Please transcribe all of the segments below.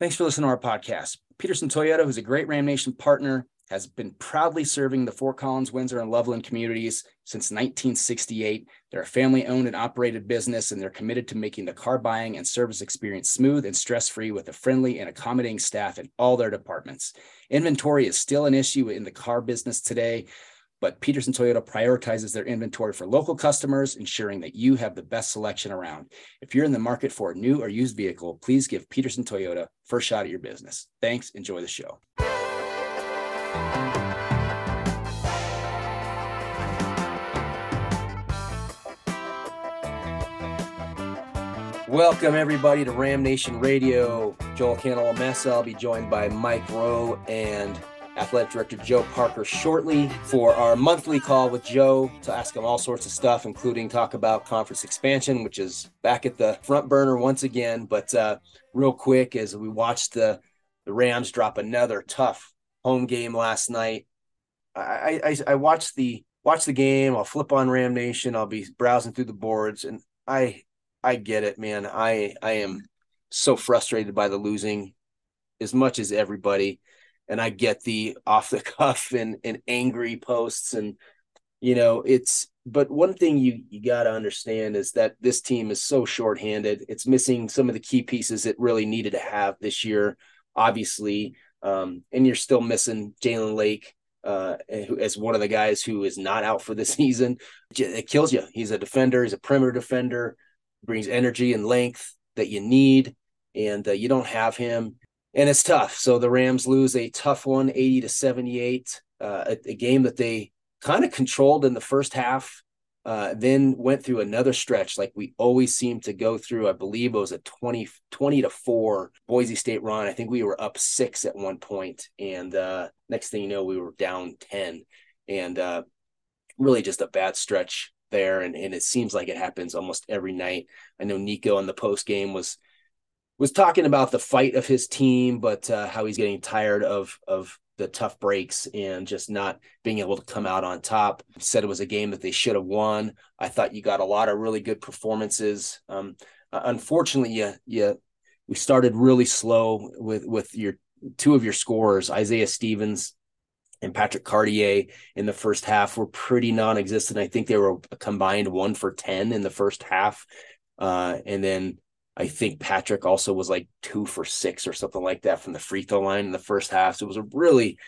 Thanks for listening to our podcast. Peterson Toyota, who's a great Ram Nation partner, has been proudly serving the Fort Collins, Windsor, and Loveland communities since 1968. They're a family owned and operated business, and they're committed to making the car buying and service experience smooth and stress free with a friendly and accommodating staff in all their departments. Inventory is still an issue in the car business today, but Peterson Toyota prioritizes their inventory for local customers, ensuring that you have the best selection around. If you're in the market for a new or used vehicle, please give Peterson Toyota first shot at your business. Thanks. Enjoy the show. Welcome everybody to Ram Nation Radio. Joel Cantalamessa. I'll be joined by Mike Rowe and Athletic Director Joe Parker shortly for our monthly call with Joe to ask him all sorts of stuff, including talk about conference expansion, which is back at the front burner once again. But uh, real quick, as we watched the the Rams drop another tough home game last night, I I, I watched the watch the game. I'll flip on Ram Nation. I'll be browsing through the boards, and I I get it, man. I I am so frustrated by the losing as much as everybody. And I get the off the cuff and, and angry posts and you know, it's but one thing you you got to understand is that this team is so shorthanded. It's missing some of the key pieces it really needed to have this year, obviously. Um, and you're still missing Jalen Lake uh, as one of the guys who is not out for the season. It kills you. He's a defender. He's a perimeter defender brings energy and length that you need, and uh, you don't have him, and it's tough. So the Rams lose a tough one, eighty to seventy-eight, uh, a, a, game that they kind of controlled in the first half. Uh, then went through another stretch like we always seem to go through. I believe it was a 20, 20 to 4 Boise State run. I think we were up six at one point, and uh, next thing you know, we were down 10. And uh, really just a bad stretch there, and, and it seems like it happens almost every night. I know Nico on the post game was was talking about the fight of his team, but uh, how he's getting tired of of the tough breaks and just not being able to come out on top. Said it was a game that they should have won. I thought you got a lot of really good performances. Um, uh, unfortunately, yeah, you we started really slow with with your two of your scorers, Isaiah Stevens and Patrick Cartier in the first half were pretty non-existent. I think they were combined one for ten in the first half, uh, and then I think Patrick also was like two for six or something like that from the free throw line in the first half. So it was a really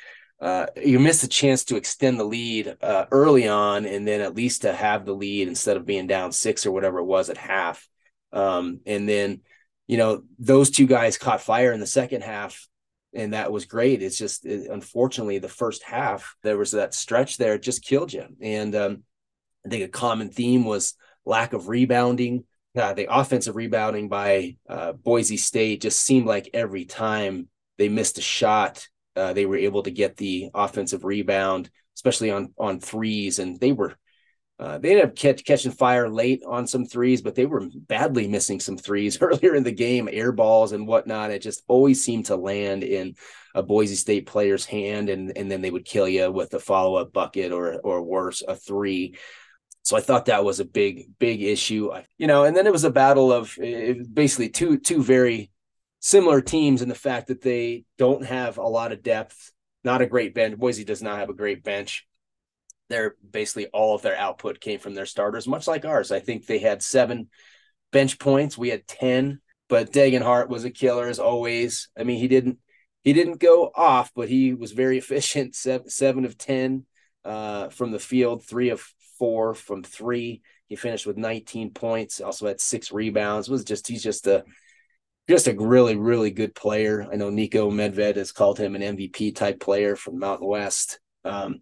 uh, you missed a chance to extend the lead uh, early on, and then at least to have the lead instead of being down six or whatever it was at half. Um, and then, you know, those two guys caught fire in the second half and that was great. It's just it, unfortunately the first half there was that stretch there it just killed you. And um, I think a common theme was lack of rebounding. Uh, the offensive rebounding by uh, Boise State just seemed like every time they missed a shot, uh, they were able to get the offensive rebound, especially on on threes, and they were uh, they ended up catch, catching fire late on some threes, but they were badly missing some threes earlier in the game, air balls and whatnot. It just always seemed to land in a Boise State player's hand, and and then they would kill you with a follow up bucket or or worse, a three. So I thought that was a big big issue, you know. And then it was a battle of basically two two very similar teams in the fact that they don't have a lot of depth, not a great bench. Boise does not have a great bench they're basically all of their output came from their starters, much like ours. I think they had seven bench points. We had 10, but Degenhart was a killer as always. I mean, he didn't he didn't go off, but he was very efficient. Seven, seven of 10 uh, from the field, three of four from three. He finished with 19 points, also had six rebounds. Was just he's just a just a really, really good player. I know Nico Medved has called him an MVP type player from Mountain West. Um,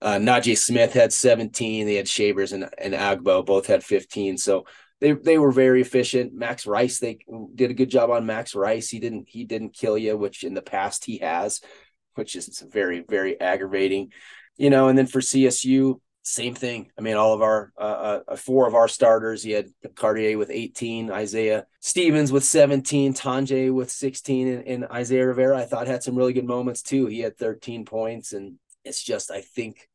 uh, Naje Smith had 17. They had Shavers and, and Agbo both had 15. So they they were very efficient. Max Rice, they did a good job on Max Rice. He didn't he didn't kill you, which in the past he has, which is very very aggravating. You know, and then for CSU, same thing. I mean, all of our uh, uh, four of our starters. He had Cartier with 18, Isaiah Stevens with 17, Tonje with 16, and, and Isaiah Rivera. I thought had some really good moments too. He had 13 points, and it's just I think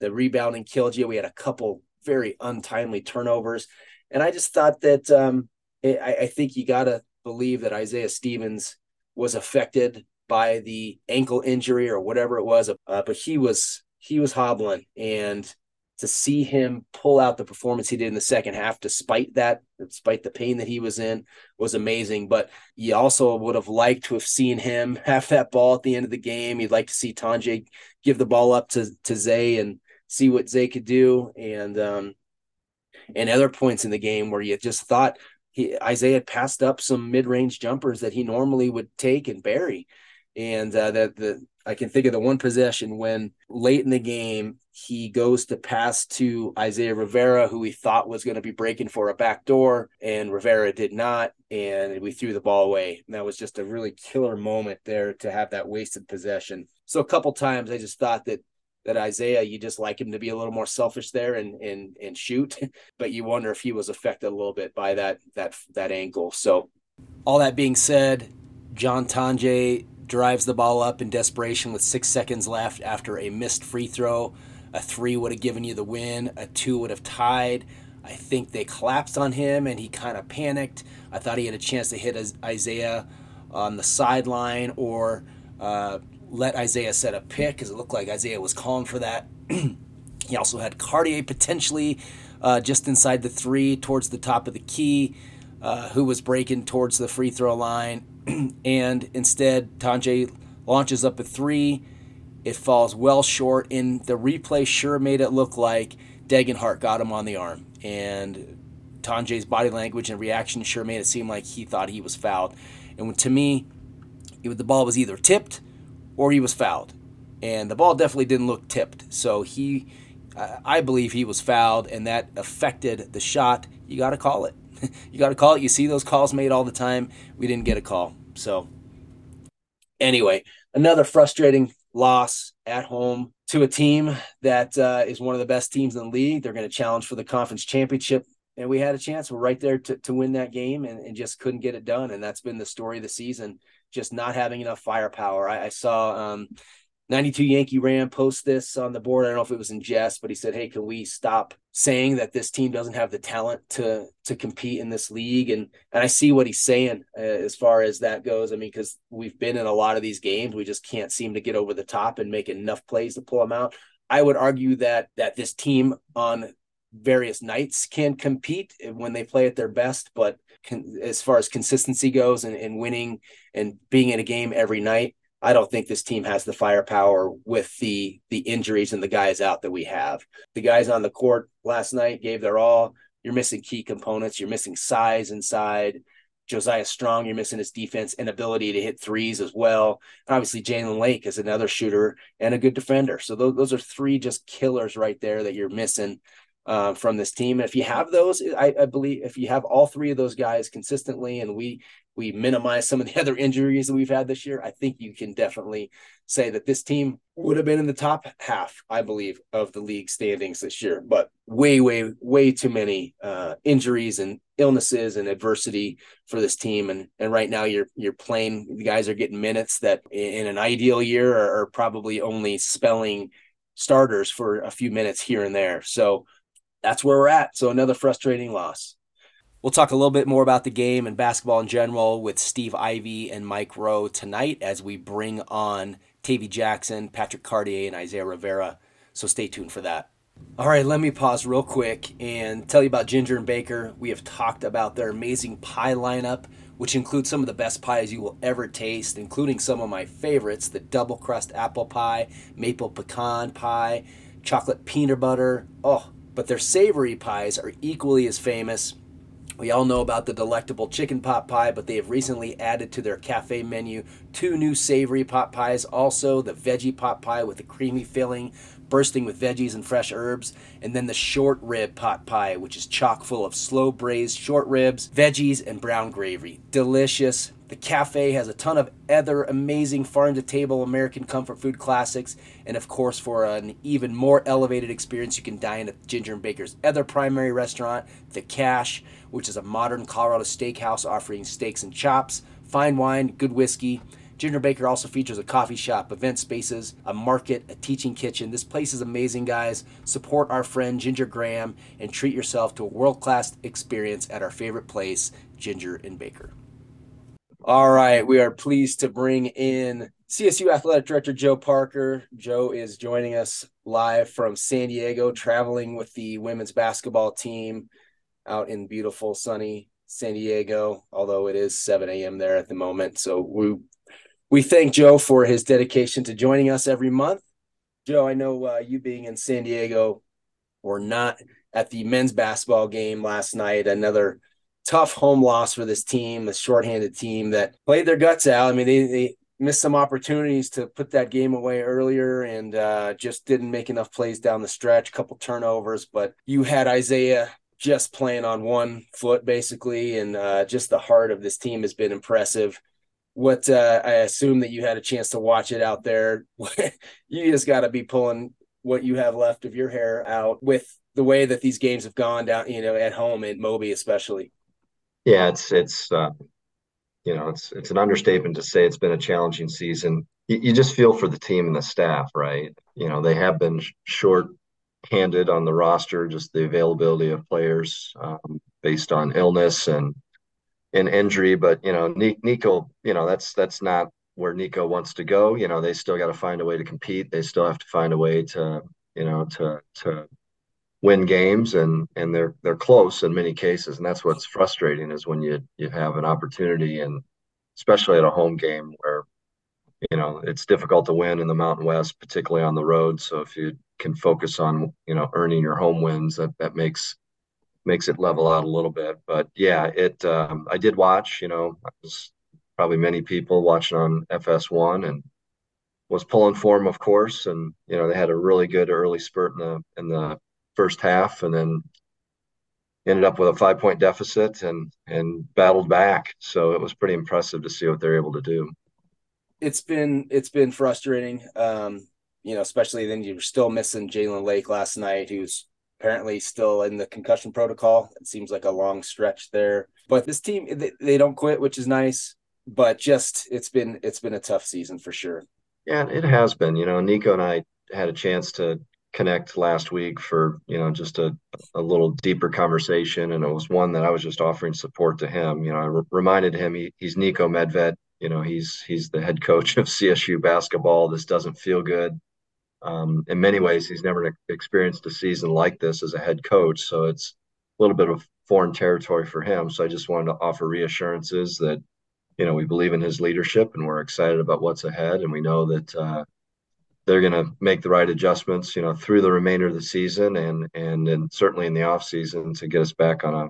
the rebounding killed you. We had a couple very untimely turnovers, and I just thought that um, I, I, think you got to believe that Isaiah Stevens was affected by the ankle injury or whatever it was, uh, but he was he was hobbling, and to see him pull out the performance he did in the second half, despite that, despite the pain that he was in, was amazing. But you also would have liked to have seen him have that ball at the end of the game. You'd like to see Tonje give the ball up to to Zay and see what Zay could do, and um, and other points in the game where you just thought he Isaiah had passed up some mid range jumpers that he normally would take and bury, and uh, that the I can think of the one possession when late in the game he goes to pass to Isaiah Rivera, who we thought was going to be breaking for a back door, and Rivera did not, and we threw the ball away. And that was just a really killer moment there to have that wasted possession. So a couple times I just thought that that Isaiah, you just like him to be a little more selfish there and and and shoot, but you wonder if he was affected a little bit by that that that angle. So all that being said, John Tonje drives the ball up in desperation with six seconds left after a missed free throw. A three would have given you the win, a two would have tied. I think they collapsed on him and he kind of panicked. I thought he had a chance to hit Isaiah on the sideline or uh, let Isaiah set a pick because it looked like Isaiah was calling for that. he also had Cartier potentially uh, just inside the three towards the top of the key, uh, who was breaking towards the free throw line. and instead, Tonje launches up a three. It falls well short. In the replay, sure made it look like Degenhart got him on the arm. And Tonje's body language and reaction sure made it seem like he thought he was fouled. And to me, the ball was either tipped or he was fouled. And the ball definitely didn't look tipped. So he, I believe he was fouled, and that affected the shot. You got to call it. you got to call it. You see those calls made all the time. We didn't get a call. So, anyway, another frustrating loss at home to a team that uh, is one of the best teams in the league. They're going to challenge for the conference championship. And we had a chance. We're right there to, to win that game and, and just couldn't get it done. And that's been the story of the season, just not having enough firepower. I, I saw um, 92 Yankee Ram post this on the board. I don't know if it was in jest, but he said, "Hey, can we stop saying that this team doesn't have the talent to to compete in this league?" And and I see what he's saying uh, as far as that goes. I mean, because we've been in a lot of these games, we just can't seem to get over the top and make enough plays to pull them out. I would argue that that this team on various nights can compete when they play at their best, but can, as far as consistency goes and, and winning and being in a game every night I don't think this team has the firepower with the the injuries and the guys out that we have. The guys on the court last night gave their all. You're missing key components. You're missing size inside. Josiah Strong, you're missing his defense and ability to hit threes as well. And obviously, Jalen Lake is another shooter and a good defender. So those, those are three just killers right there that you're missing uh, from this team. And if you have those, I, I, believe if you have all three of those guys consistently, and we we minimize some of the other injuries that we've had this year, I think you can definitely say that this team would have been in the top half, I believe, of the league standings this year. But way, way, way too many uh, injuries and illnesses and adversity for this team. And and right now you're you're playing. The guys are getting minutes that in an ideal year are, are probably only spelling starters for a few minutes here and there. So that's where we're at. So another frustrating loss. We'll talk a little bit more about the game and basketball in general with Steve Ivy and Mike Rowe tonight as we bring on Tavi Jackson, Patrick Cartier, and Isaiah Rivera. So stay tuned for that. All right, let me pause real quick and tell you about Ginger and Baker. We have talked about their amazing pie lineup, which includes some of the best pies you will ever taste, including some of my favorites the double crust apple pie, maple pecan pie, chocolate peanut butter. Oh, but their savory pies are equally as famous. We all know about the delectable chicken pot pie, but they have recently added to their cafe menu two new savory pot pies. Also, the veggie pot pie with a creamy filling, bursting with veggies and fresh herbs, and then the short rib pot pie, which is chock full of slow braised short ribs, veggies, and brown gravy. Delicious, the cafe has a ton of other amazing farm to table American comfort food classics. And of course, for an even more elevated experience, you can dine at Ginger and Baker's other primary restaurant, The Cache, which is a modern Colorado steakhouse offering steaks and chops, fine wine, good whiskey. Ginger Baker also features a coffee shop, event spaces, a market, a teaching kitchen. This place is amazing, guys. Support our friend Ginger Graham and treat yourself to a world class experience at our favorite place, Ginger and Baker. All right, we are pleased to bring in CSU Athletic Director Joe Parker. Joe is joining us live from San Diego, traveling with the women's basketball team out in beautiful, sunny San Diego, although it is 7 a.m. there at the moment. So we we thank Joe for his dedication to joining us every month. Joe, I know uh, you being in San Diego were not at the men's basketball game last night. Another tough home loss for this team, the shorthanded team that played their guts out. I mean, they, they missed some opportunities to put that game away earlier and uh, just didn't make enough plays down the stretch, a couple turnovers. But you had Isaiah just playing on one foot basically, and uh, just the heart of this team has been impressive. What uh, I assume that you had a chance to watch it out there. you just got to be pulling what you have left of your hair out with the way that these games have gone down, you know, at home at Moby especially. Yeah, it's it's uh, you know it's it's an understatement to say it's been a challenging season. You, you just feel for the team and the staff, right? You know they have been short-handed on the roster, just the availability of players um, based on illness and and injury. But you know Nico, you know that's that's not where Nico wants to go. You know they still got to find a way to compete. They still have to find a way to you know to to win games and and they're they're close in many cases and that's what's frustrating is when you you have an opportunity and especially at a home game where you know it's difficult to win in the Mountain West particularly on the road so if you can focus on you know earning your home wins that that makes makes it level out a little bit but yeah it um, I did watch you know probably many people watching on FS1 and was pulling for them of course and you know they had a really good early spurt in the in the first half and then ended up with a five point deficit and and battled back. So it was pretty impressive to see what they're able to do. It's been it's been frustrating. Um, you know, especially then you're still missing Jalen Lake last night, who's apparently still in the concussion protocol. It seems like a long stretch there. But this team they, they don't quit, which is nice. But just it's been it's been a tough season for sure. Yeah, it has been. You know, Nico and I had a chance to connect last week for you know just a, a little deeper conversation and it was one that i was just offering support to him you know i re- reminded him he, he's nico medved you know he's he's the head coach of csu basketball this doesn't feel good um, in many ways he's never experienced a season like this as a head coach so it's a little bit of foreign territory for him so i just wanted to offer reassurances that you know we believe in his leadership and we're excited about what's ahead and we know that uh, they're going to make the right adjustments, you know, through the remainder of the season and and and certainly in the off season to get us back on a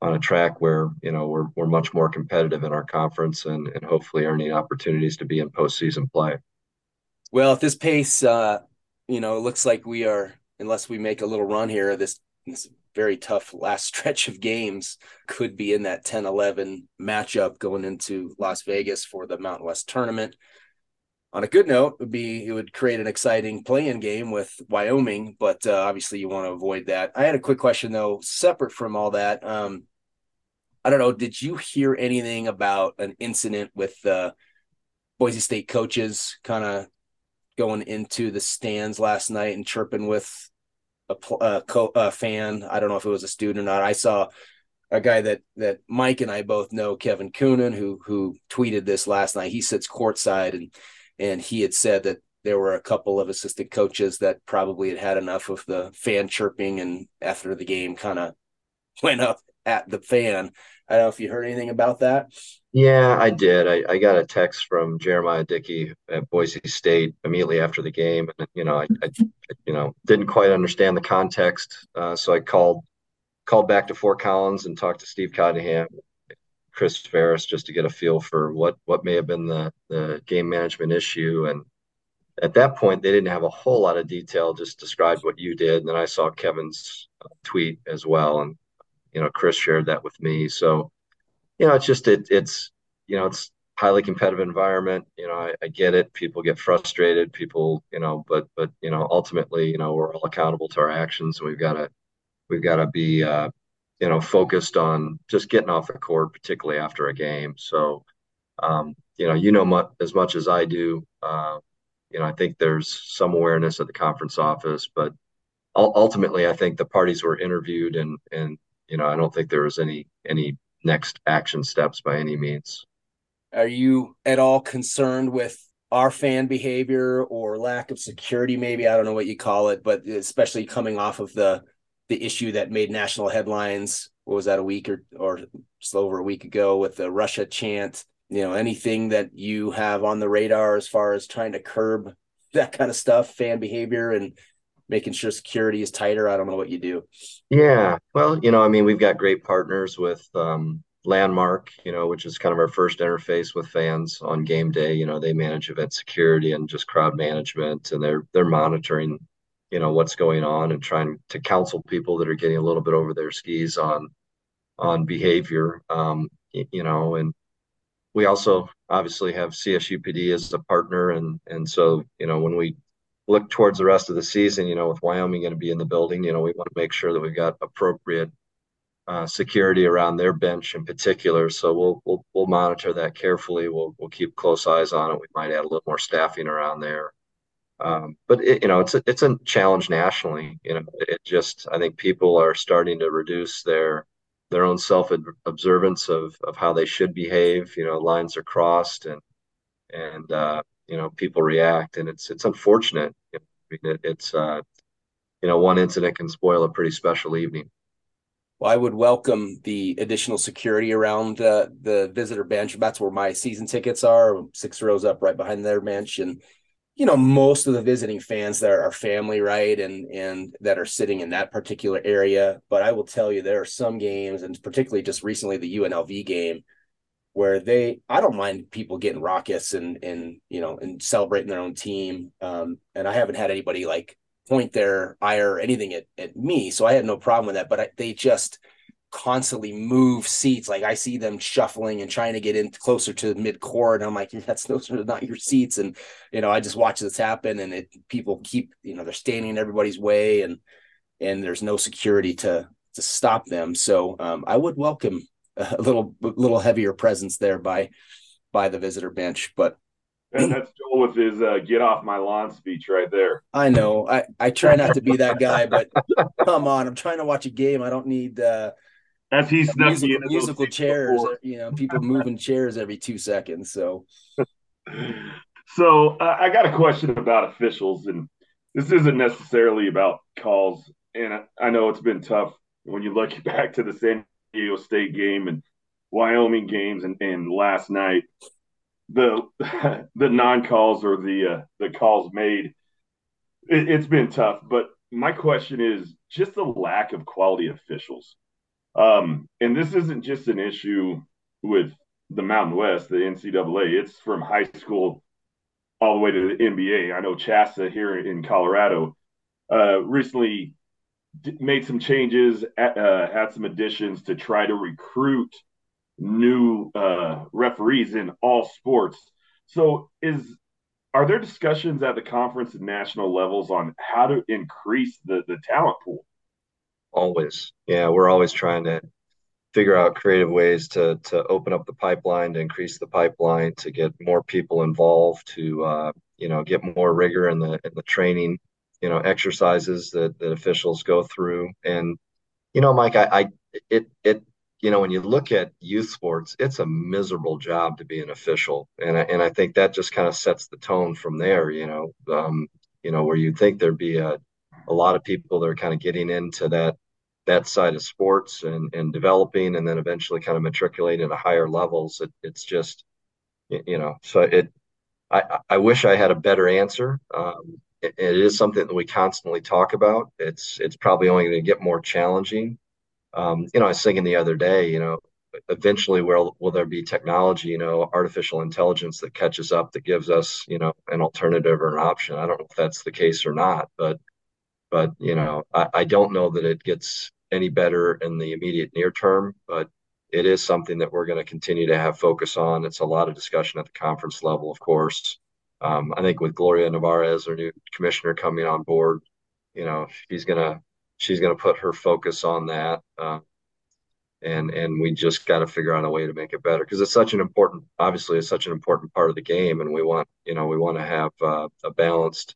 on a track where you know we're we're much more competitive in our conference and and hopefully earning opportunities to be in postseason play. Well, at this pace, uh, you know, it looks like we are, unless we make a little run here, this this very tough last stretch of games could be in that 10-11 matchup going into Las Vegas for the Mountain West tournament on a good note would be it would create an exciting playing game with Wyoming, but uh, obviously you want to avoid that. I had a quick question though, separate from all that. Um, I don't know. Did you hear anything about an incident with uh, Boise State coaches kind of going into the stands last night and chirping with a, a, uh, co- a fan? I don't know if it was a student or not. I saw a guy that that Mike and I both know, Kevin Coonan, who who tweeted this last night. He sits courtside and and he had said that there were a couple of assistant coaches that probably had had enough of the fan chirping and after the game kind of went up at the fan. I don't know if you heard anything about that. Yeah, I did. I, I got a text from Jeramiah Dickey at Boise State immediately after the game, and you know, I, I you know didn't quite understand the context, uh, so I called called back to Fort Collins and talked to Steve Cottingham, Chris Ferris just to get a feel for what what may have been the the game management issue. And at that point, they didn't have a whole lot of detail. Just described what you did, and then I saw Kevin's uh, tweet as well, and you know Chris shared that with me. So you know, it's just it it's you know it's highly competitive environment. You know, I, I get it. People get frustrated. People, you know, but but you know, ultimately, you know, we're all accountable to our actions. And we've got to we've got to be uh, you know, focused on just getting off the court, particularly after a game. So, um, you know, you know much, as much as I do. Uh, you know, I think there's some awareness at the conference office, but ultimately, I think the parties were interviewed, and and you know, I don't think there was any any next action steps by any means. Are you at all concerned with our fan behavior or lack of security? Maybe I don't know what you call it, but especially coming off of the the issue that made national headlines. What was that a week or or just over a week ago with the Russia chant? You know, anything that you have on the radar as far as trying to curb that kind of stuff, fan behavior, and making sure security is tighter. I don't know what you do. Yeah, well, you know, I mean, we've got great partners with um, Landmark, you know, which is kind of our first interface with fans on game day. You know, they manage event security and just crowd management, and they're they're monitoring, you know, what's going on and trying to counsel people that are getting a little bit over their skis on on behavior. Um, you know, and we also obviously have CSUPD as a partner, and and so you know when we look towards the rest of the season, you know, with Wyoming going to be in the building, you know, we want to make sure that we've got appropriate uh, security around their bench in particular. So we'll we'll we'll monitor that carefully. We'll we'll keep close eyes on it. We might add a little more staffing around there. Um, but it, you know, it's a, it's a challenge nationally. You know, it just I think people are starting to reduce their their own self observance of of how they should behave. You know, lines are crossed and and uh, you know people react, and it's it's unfortunate. I mean, it, it's uh, you know one incident can spoil a pretty special evening. Well, I would welcome the additional security around uh, the visitor bench. That's where my season tickets are, six rows up right behind their bench. And, you know, most of the visiting fans there are family, right? And and that are sitting in that particular area. But I will tell you, there are some games, and particularly just recently the UNLV game, where they I don't mind people getting raucous and and you know and celebrating their own team. Um, and I haven't had anybody like point their ire or anything at, at me. So I had no problem with that. But I, they just constantly move seats. Like I see them shuffling and trying to get in closer to mid court. And I'm like, that's those are not your seats. And you know, I just watch this happen and it people keep, you know, they're standing in everybody's way and and there's no security to to stop them. So um, I would welcome a little little heavier presence there by by the visitor bench. But and that's Joel with his uh, "get off my lawn" speech right there. I know. I I try not to be that guy, but come on, I'm trying to watch a game. I don't need uh, as he snuck musical, musical chairs. Before. You know, people moving chairs every two seconds. So, so uh, I got a question about officials, and this isn't necessarily about calls. And I know it's been tough when you look back to the San Diego State game and Wyoming games, and, and last night the the non calls or the uh, the calls made. It, it's been tough, but my question is just the lack of quality officials. Um, and this isn't just an issue with the Mountain West, the NCAA. It's from high school all the way to the NBA. I know CHSAA here in Colorado uh, recently made some changes, uh, had some additions to try to recruit new uh, referees in all sports. So, is are there discussions at the conference and national levels on how to increase the the talent pool? Always, yeah, we're always trying to figure out creative ways to to open up the pipeline, to increase the pipeline, to get more people involved, to uh, you know get more rigor in the in the training, you know, exercises that that officials go through. And you know, Mike, I, I it it you know, when you look at youth sports, it's a miserable job to be an official, and I, and I think that just kind of sets the tone from there. You know, um, you know, where you'd think there'd be a a lot of people that are kind of getting into that that side of sports and and developing, and then eventually kind of matriculating to higher levels. It, it's just, you know, so it. I I wish I had a better answer. Um, it, is something that we constantly talk about. It's it's probably only going to get more challenging um, you know, I was thinking the other day, you know, eventually will will there be technology, you know, artificial intelligence that catches up that gives us, you know, an alternative or an option. I don't know if that's the case or not, but but you know, I, I don't know that it gets any better in the immediate near term, but it is something that we're going to continue to have focus on. It's a lot of discussion at the conference level, of course. Um, I think with Gloria Nevarez, our new commissioner, coming on board, you know, she's to she's to put her focus on that. Uh, and and we just got to figure out a way to make it better because it's such an important obviously it's such an important part of the game and we want you know we want to have uh, a balanced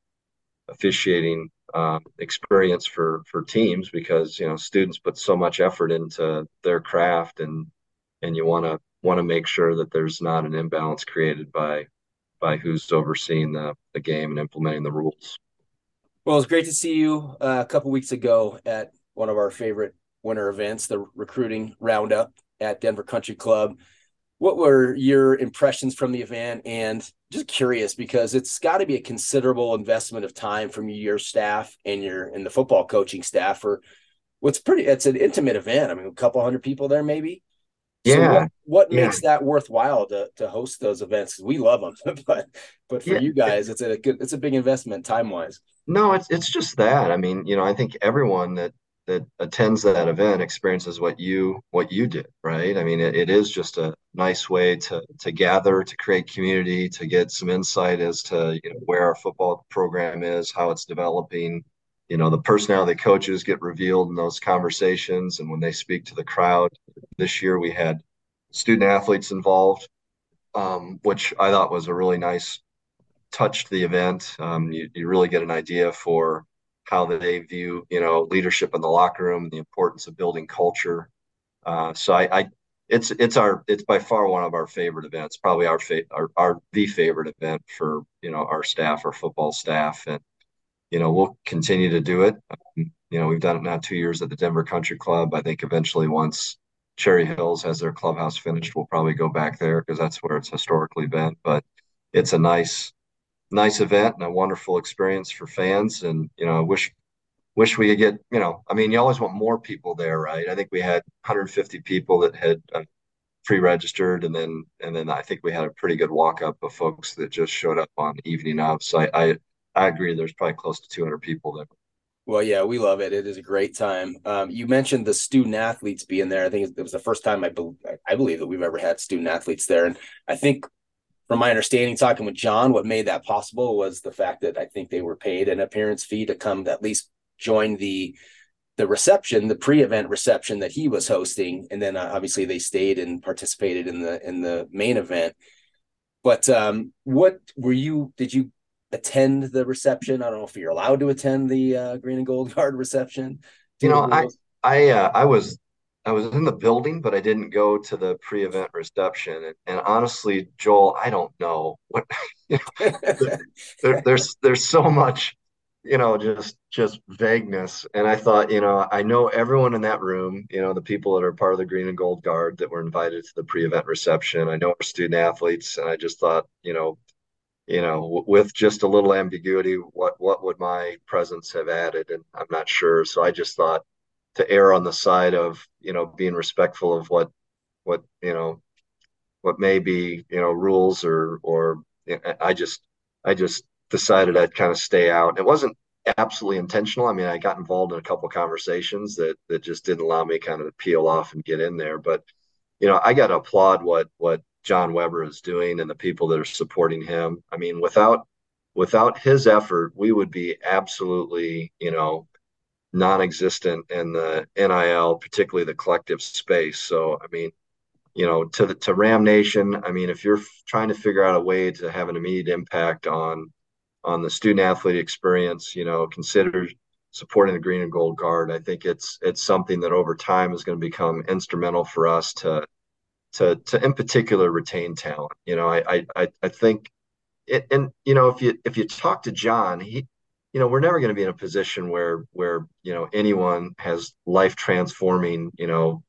officiating uh, experience for for teams because you know students put so much effort into their craft and and you want to want to make sure that there's not an imbalance created by by who's overseeing the, the game and implementing the rules. Well, it's great to see you uh, a couple weeks ago at one of our favorite winter events, the recruiting roundup at Denver Country Club. What were your impressions from the event? And just curious because it's got to be a considerable investment of time from your staff and your and the football coaching staff for what's pretty. It's an intimate event. I mean, a couple hundred people there, maybe. Yeah. So what, what yeah. makes that worthwhile to to host those events? We love them, but but for yeah. you guys, it's a good, it's a big investment time wise. No, it's it's just that. I mean, you know, I think everyone that that attends that event experiences what you what you did right i mean it, it is just a nice way to to gather to create community to get some insight as to you know where our football program is how it's developing you know the personality coaches get revealed in those conversations and when they speak to the crowd this year we had student athletes involved um, which i thought was a really nice touch to the event um, you, you really get an idea for how they view you know leadership in the locker room, the importance of building culture. Uh, so I, I, it's it's our it's by far one of our favorite events, probably our fa- our, our the favorite event for you know our staff, our football staff, and you know we'll continue to do it. Um, you know we've done it now two years at the Denver Country Club. I think eventually once Cherry Hills has their clubhouse finished, we'll probably go back there because that's where it's historically been. But it's a nice nice event and a wonderful experience for fans. And you know, I wish wish we could get you know, I mean, you always want more people there, right? I think we had 150 people that had uh, pre-registered, and then and then I think we had a pretty good walk up of folks that just showed up on evening of. So I I, I agree. There's probably close to 200 people there. Well, yeah, we love it. It is a great time. Um, you mentioned the student athletes being there. I think it was the first time I, I believe that we've ever had student athletes there, and I think from my understanding, talking with John, what made that possible was the fact that I think they were paid an appearance fee to come to at least join the the reception, the pre-event reception that he was hosting, and then uh, obviously they stayed and participated in the in the main event. But um, what were you? Did you attend the reception? I don't know if you're allowed to attend the uh, Green and Gold Guard reception. You know, I I uh, I was I was in the building, but I didn't go to the pre-event reception. And, and honestly, Joel, I don't know what. You know, there, there's there's so much, you know, just just vagueness. And I thought, you know, I know everyone in that room. You know, the people that are part of the Green and Gold Guard that were invited to the pre-event reception. I know our student athletes, and I just thought, you know, you know, with just a little ambiguity, what what would my presence have added? And I'm not sure. So I just thought to err on the side of you know being respectful of what what you know what may be you know rules or or I just I just decided I'd kind of stay out. It wasn't absolutely intentional. I mean, I got involved in a couple conversations that that just didn't allow me kind of to peel off and get in there. But you know, I got to applaud what what John Weber is doing and the people that are supporting him. I mean, without without his effort, we would be absolutely, you know, non-existent in the NIL, particularly the collective space. So, I mean, you know, to the, to Ram Nation, I mean, if you're trying to figure out a way to have an immediate impact on on the student athlete experience, you know, consider supporting the Green and Gold Guard. I think it's it's something that over time is going to become instrumental for us to to to in particular retain talent. You know, I I I think it, and you know if you if you talk to John, he you know we're never going to be in a position where where you know anyone has life transforming you know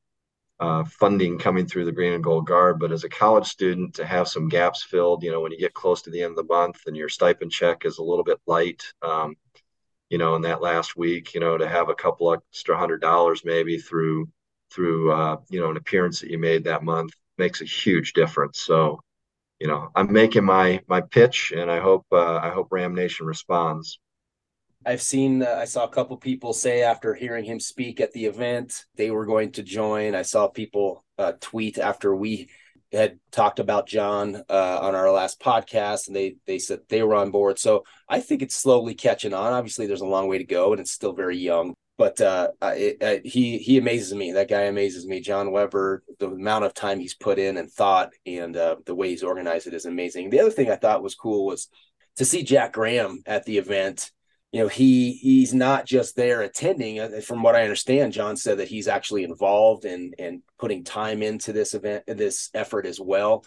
uh, funding coming through the green and gold guard but as a college student to have some gaps filled you know when you get close to the end of the month and your stipend check is a little bit light um, you know in that last week you know to have a couple extra hundred dollars maybe through through uh, you know an appearance that you made that month makes a huge difference so you know i'm making my my pitch and i hope uh, i hope ram nation responds I've seen, uh, I saw a couple people say after hearing him speak at the event, they were going to join. I saw people uh, tweet after we had talked about John uh, on our last podcast, and they they said they were on board. So I think it's slowly catching on. Obviously, there's a long way to go, and it's still very young. But uh, it, it, he he amazes me. That guy amazes me. John Weber, the amount of time he's put in and thought, and uh, the way he's organized it is amazing. The other thing I thought was cool was to see Jack Graham at the event you know he he's not just there attending uh, from what i understand john said that he's actually involved and and putting time into this event this effort as well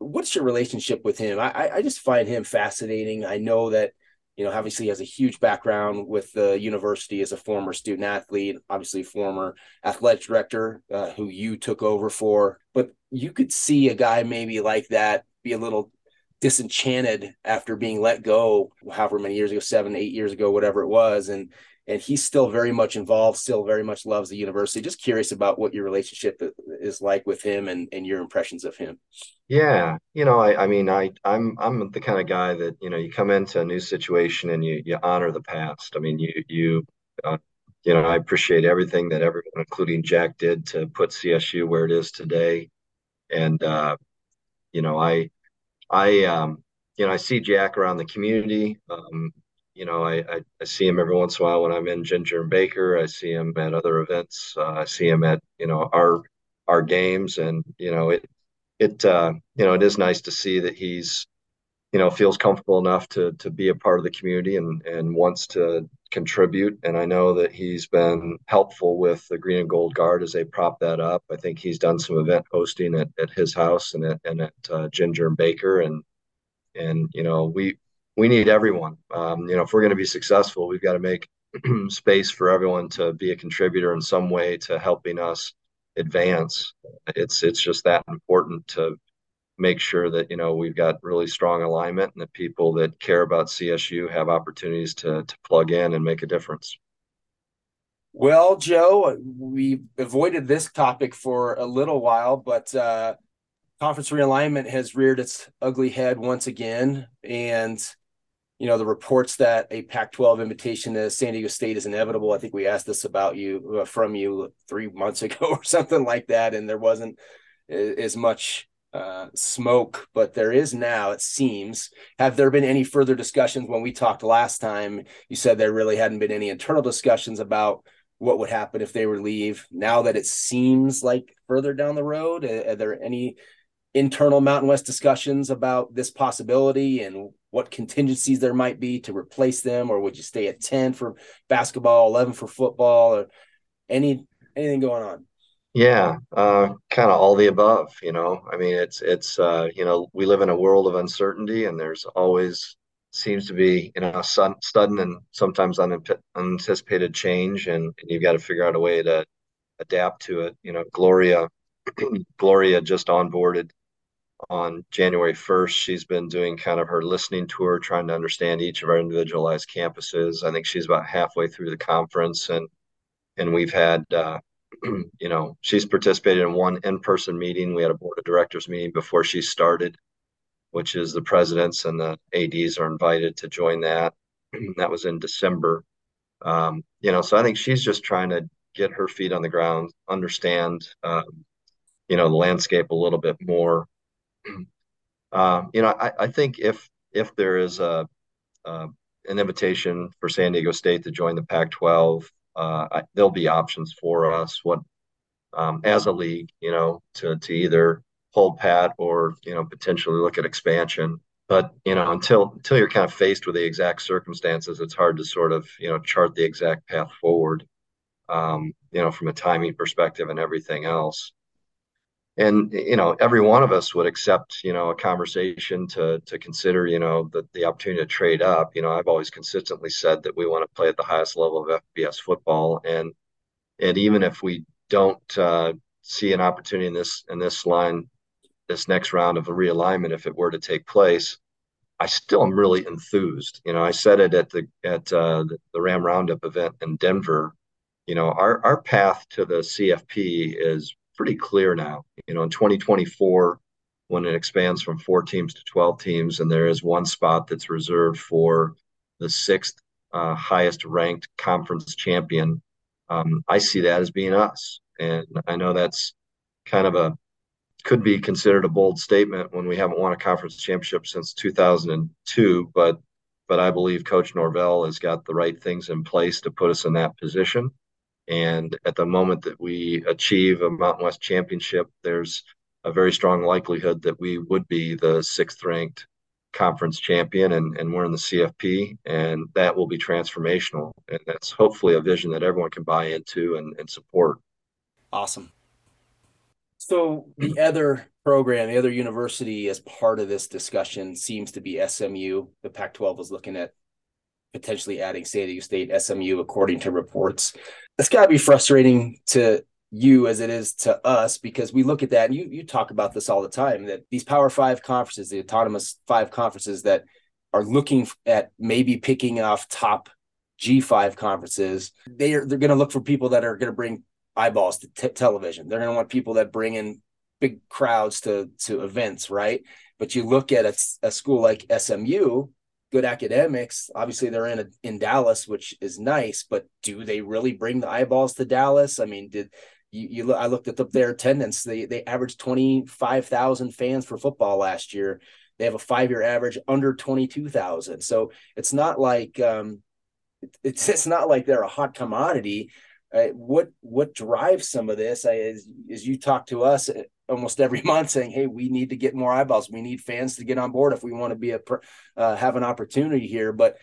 what's your relationship with him i i just find him fascinating i know that you know obviously has a huge background with the university as a former student athlete obviously former athletic director uh, who you took over for. But you could see a guy maybe like that be a little disenchanted after being let go however many years ago seven eight years ago whatever it was. And and he's still very much involved still very much loves the university. Just curious about what your relationship is like with him and and your impressions of him. Yeah you know i i mean i i'm i'm the kind of guy that you know you come into a new situation and you you honor the past. I mean you you uh, you know i appreciate everything that everyone including jack did to put csu where it is today. And uh you know i I, um, you know, I see Jack around the community. Um, you know, I, I, I, see him every once in a while when I'm in Ginger and Baker. I see him at other events. Uh, I see him at, you know, our our games, and you know, it it uh, you know, it is nice to see that he's, you know, feels comfortable enough to to be a part of the community and and wants to contribute. And I know that he's been helpful with the Green and Gold Guard as they prop that up. I think he's done some event hosting at, at his house and at, and at uh, Ginger and Baker. And, and, you know, we, we need everyone. Um, you know, if we're going to be successful, we've got to make space for everyone to be a contributor in some way to helping us advance. It's, it's just that important to make sure that you know we've got really strong alignment and that people that care about CSU have opportunities to to plug in and make a difference. Well, Joe, we avoided this topic for a little while, but uh, conference realignment has reared its ugly head once again, and you know the reports that a Pac-12 invitation to San Diego State is inevitable. I think we asked this about you uh, from you three months ago or something like that, and there wasn't as much uh, smoke, but there is now, it seems. Have there been any further discussions when we talked last time? You said there really hadn't been any internal discussions about what would happen if they were leave. Now that it seems like further down the road, are there any internal Mountain West discussions about this possibility and what contingencies there might be to replace them, or would you stay at 10 for basketball, 11 for football, or any anything going on? Yeah, uh, kind of all the above, you know. I mean, it's it's uh, you know, we live in a world of uncertainty, and there's always seems to be you know sudden and sometimes unanticipated change, and, and you've got to figure out a way to adapt to it. You know, Gloria Gloria just onboarded on January 1st. She's been doing kind of her listening tour, trying to understand each of our individualized campuses. I think she's about halfway through the conference, and and we've had uh, you know, she's participated in one in-person meeting. We had a board of directors meeting before she started, which is the presidents and the ads are invited to join that. that was in December. Um, you know, so I think she's just trying to get her feet on the ground, understand, um, you know, the landscape a little bit more. Uh, you know, I, I, think if if there is a, uh, an invitation for San Diego State to join the Pac-12, uh, I, there'll be options for us what um, as a league, you know, to to either hold pat or you know potentially look at expansion. But you know, until until you're kind of faced with the exact circumstances, it's hard to sort of you know chart the exact path forward. Um, you know, from a timing perspective and everything else. And you know, every one of us would accept you know a conversation to to consider you know the the opportunity to trade up. You know, I've always consistently said that we want to play at the highest level of FBS football, and and even if we don't uh, see an opportunity in this in this line, this next round of a realignment, if it were to take place, I still am really enthused. You know, I said it at the at uh, the, Ram Roundup event in Denver. You know, our our path to the CFP is pretty clear now. You know, in 2024, when it expands from four teams to 12 teams, and there is one spot that's reserved for the sixth uh, highest ranked conference champion um, I see that as being us. And I know that's kind of a could be considered a bold statement when we haven't won a conference championship since 2002, but but I believe Coach Norvell has got the right things in place to put us in that position. And at the moment that we achieve a Mountain West championship, there's a very strong likelihood that we would be the sixth ranked conference champion and, and we're in the CFP, and that will be transformational. And that's hopefully a vision that everyone can buy into and, and support. Awesome. So the other program, the other university as part of this discussion seems to be SMU. The Pac 12 was looking at potentially adding San Diego State, SMU, according to reports. It's got to be frustrating to you as it is to us because we look at that and you you talk about this all the time that these Power Five conferences, the autonomous five conferences that are looking at maybe picking off top G5 conferences, they are they're going to look for people that are going to bring eyeballs to t- television. They're going to want people that bring in big crowds to to events, right? But you look at a, a school like SMU, good academics. Obviously, they're in a, in Dallas, which is nice. But do they really bring the eyeballs to Dallas? I mean, did you, you I looked at the, their attendance. They they averaged twenty five thousand fans for football last year. They have a five year average under twenty two thousand. So it's not like um, it's it's not like they're a hot commodity. Uh, what what drives some of this? I, as, as you talk to us uh, almost every month, saying, "Hey, we need to get more eyeballs. We need fans to get on board if we want to be a uh, have an opportunity here." But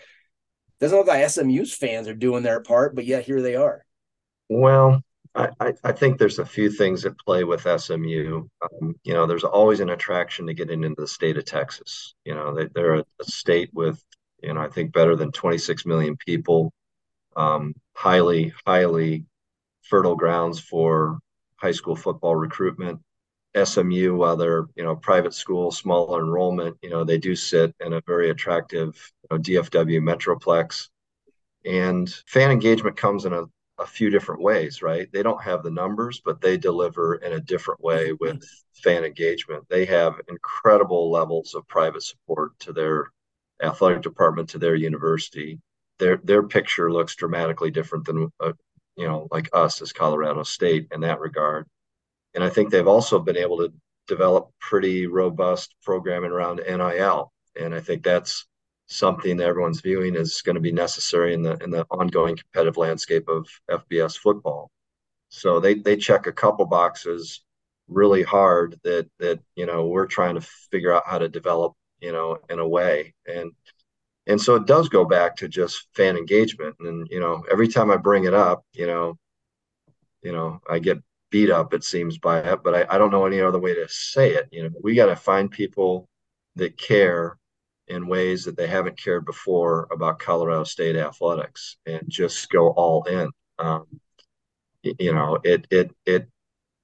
doesn't look like SMU's fans are doing their part, but yet here they are. Well, I, I think there's a few things at play with SMU. Um, you know, there's always an attraction to getting into the state of Texas. You know, they, are a, a, state with, you know, I think better than 26 million people, um, highly, highly fertile grounds for high school football recruitment. SMU, while they're you know private school, smaller enrollment, you know they do sit in a very attractive you know, DFW metroplex, and fan engagement comes in a a few different ways, right? They don't have the numbers, but they deliver in a different way with fan engagement. They have incredible levels of private support to their athletic department, to their university. Their their picture looks dramatically different than uh, you know, like us as Colorado State in that regard. And I think they've also been able to develop pretty robust programming around NIL, and I think that's something that everyone's viewing is going to be necessary in the in the ongoing competitive landscape of FBS football. So they they check a couple boxes really hard that that you know we're trying to figure out how to develop you know in a way and and so it does go back to just fan engagement and you know every time I bring it up you know you know I get beat up it seems by it but I, I don't know any other way to say it you know we got to find people that care in ways that they haven't cared before about Colorado State athletics and just go all in. Um, you know, it, it, it,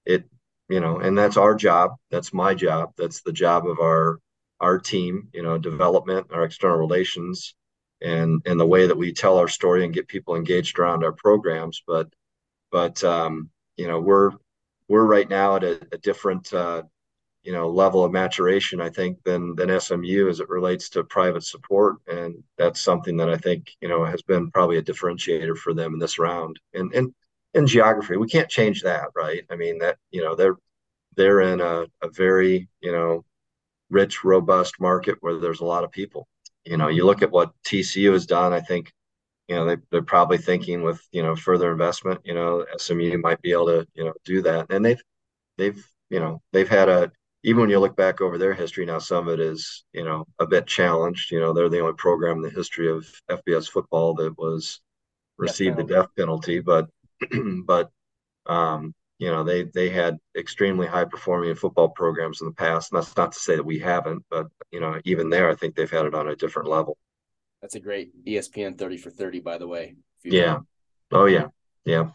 it, you know, and that's our job. That's my job. That's the job of our, our team, you know, development, our external relations, and, and the way that we tell our story and get people engaged around our programs. But, but, um, you know, we're, we're right now at a, a different, uh, you know level of maturation I think than than SMU as it relates to private support. And that's something that I think you know has been probably a differentiator for them in this round. And and in geography we can't change that right? I mean that you know they're they're in a, a very you know rich robust market where there's a lot of people. You know you look at what TCU has done I think you know they, they're probably thinking with you know further investment you know SMU might be able to you know do that. And they've they've you know they've had a even when you look back over their history now, some of it is, you know, a bit challenged. You know, they're the only program in the history of FBS football that was received the death penalty, but but um, you know, they they had extremely high performing football programs in the past. And that's not to say that we haven't, but you know, even there I think they've had it on a different level. That's a great ESPN 30 for 30, by the way. Yeah. Know. Oh yeah. Yeah.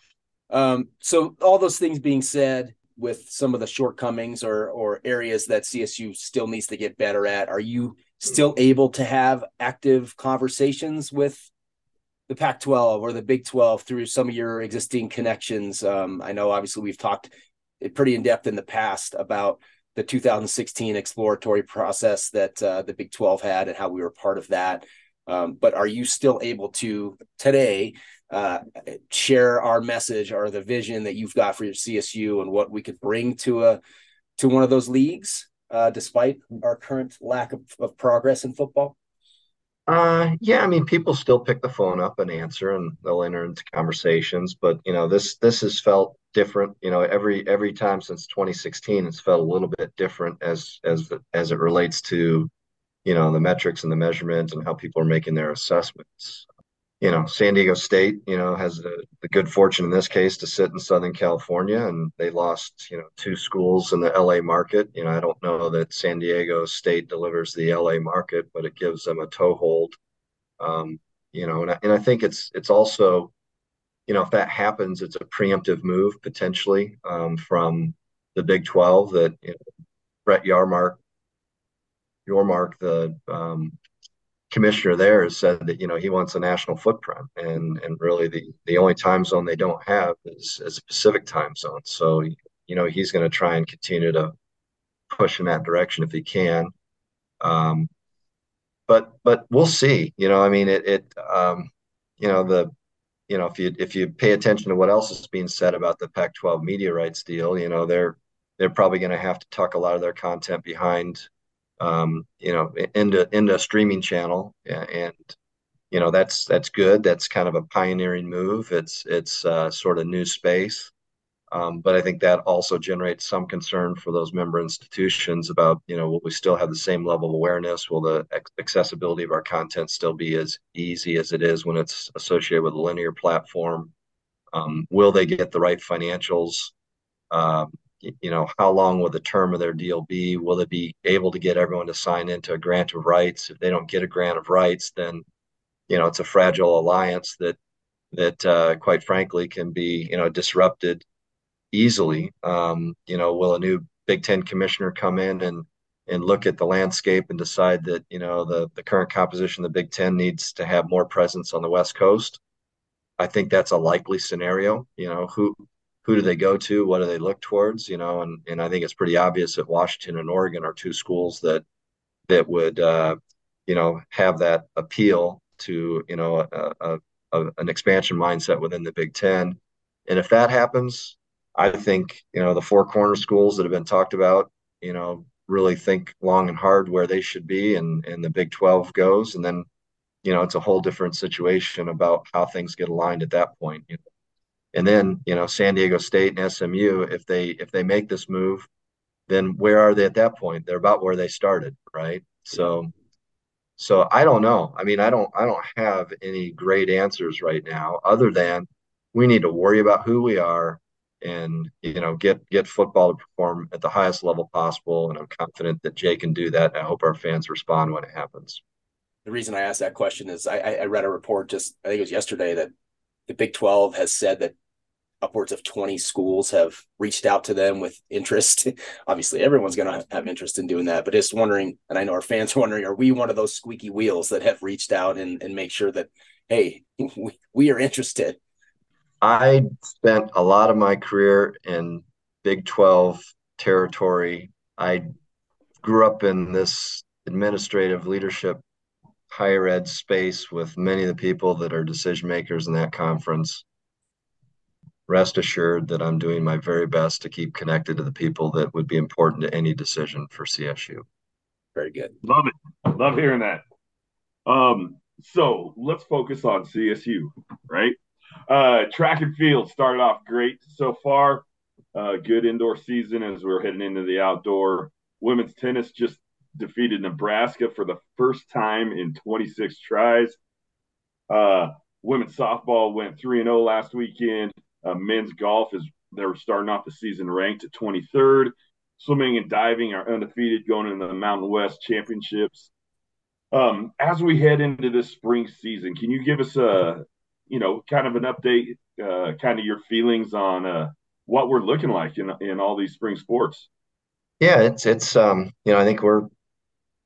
Um, so all those things being said, with some of the shortcomings or or areas that CSU still needs to get better at? Are you still able to have active conversations with the Pac-12 or the Big 12 through some of your existing connections? Um, I know obviously we've talked pretty in depth in the past about the 2016 exploratory process that uh, the Big 12 had and how we were part of that. Um, but are you still able to today uh, share our message or the vision that you've got for your CSU and what we could bring to a to one of those leagues, uh, despite our current lack of, of progress in football? Uh, yeah, I mean, people still pick the phone up and answer, and they'll enter into conversations. But you know, this this has felt different. You know, every every time since 2016, it's felt a little bit different as as as it relates to you know the metrics and the measurements and how people are making their assessments you know, San Diego State, you know, has the, the, good fortune in this case to sit in Southern California, and they lost, you know, two schools in the LA market. You know, I don't know that San Diego State delivers the LA market, but it gives them a toehold. Um, you know, and I, and I think it's it's also, you know, if that happens, it's a preemptive move potentially um, from the Big Twelve that you know, Brett Yormark, Yormark, the um, commissioner there has said that you know he wants a national footprint, and and really the the only time zone they don't have is, is a Pacific time zone. So you know he's going to try and continue to push in that direction if he can. Um, but but we'll see. You know, I mean, it it um, you know the you know if you if you pay attention to what else is being said about the Pac-12 media rights deal, you know they're they're probably going to have to tuck a lot of their content behind um, you know, into into a streaming channel, and you know that's that's good. That's kind of a pioneering move. It's it's uh, sort of new space, um, but I think that also generates some concern for those member institutions about you know will we still have the same level of awareness? Will the accessibility of our content still be as easy as it is when it's associated with a linear platform? Um, will they get the right financials? Um, you know, how long will the term of their deal be? Will it be able to get everyone to sign into a grant of rights? If they don't get a grant of rights, then you know it's a fragile alliance that that uh, quite frankly can be you know disrupted easily. Um, you know, will a new Big Ten commissioner come in and and look at the landscape and decide that you know the the current composition of the Big Ten needs to have more presence on the West Coast? I think that's a likely scenario. You know, who who do they go to? What do they look towards? You know, and and I think it's pretty obvious that Washington and Oregon are two schools that that would uh, you know have that appeal to you know a, a, a, an expansion mindset within the Big Ten. And if that happens, I think you know the four corner schools that have been talked about, you know, really think long and hard where they should be, and and the Big Twelve goes, and then you know it's a whole different situation about how things get aligned at that point. You know, and then, you know, San Diego State and SMU, if they if they make this move, then where are they at that point? They're about where they started, right? So so I don't know. I mean, I don't I don't have any great answers right now other than we need to worry about who we are and you know get get football to perform at the highest level possible and i'm confident that jay can do that i hope our fans respond when it happens the reason i asked that question is i i read a report just i think it was yesterday that the big 12 has said that upwards of 20 schools have reached out to them with interest. Obviously, everyone's going to have interest in doing that, but just wondering, and I know our fans are wondering, are we one of those squeaky wheels that have reached out and, and make sure that, hey, we, we are interested? I spent a lot of my career in Big 12 territory. I grew up in this administrative leadership higher ed space with many of the people that are decision makers in that conference rest assured that I'm doing my very best to keep connected to the people that would be important to any decision for CSU. Very good. Love it. Love hearing that. Um, so let's focus on CSU, right? Uh, track and field started off great so far. Uh, good indoor season as we're heading into the outdoor. Women's tennis just defeated Nebraska for the first time in 26 tries. Uh, women's softball went 3 0 last weekend. Uh, men's golf is they're starting off the season ranked at 23rd. Swimming and diving are undefeated going into the Mountain West Championships. Um, as we head into this spring season, can you give us a, you know, kind of an update, uh, kind of your feelings on uh, what we're looking like in in all these spring sports? Yeah, it's it's um, you know, I think we're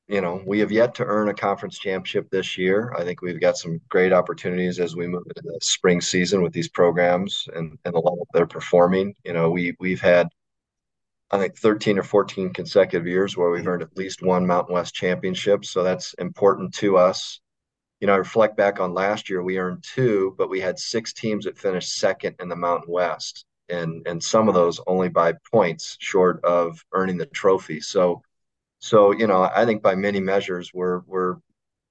you know, we have yet to earn a conference championship this year. I think we've got some great opportunities as we move into the spring season with these programs and, and the level they're performing. You know, we we've had I think 13 or 14 consecutive years where we've earned at least one Mountain West championship. So that's important to us. You know, I reflect back on last year, we earned two, but we had six teams that finished second in the Mountain West. And and some of those only by points short of earning the trophy. So so, you know, I think by many measures, we're we're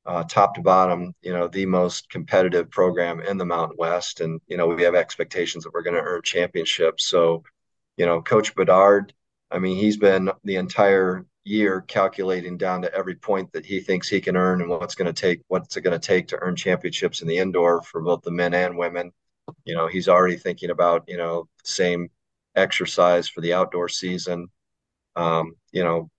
uh, top to bottom, you know, the most competitive program in the Mountain West, and you know, we have expectations that we're going to earn championships. So, you know, Coach Bedard, I mean, he's been the entire year calculating down to every point that he thinks he can earn and what's going to take what's it going to take to earn championships in the indoor for both the men and women. You know he's already thinking about you know same exercise for the outdoor season. Um, you know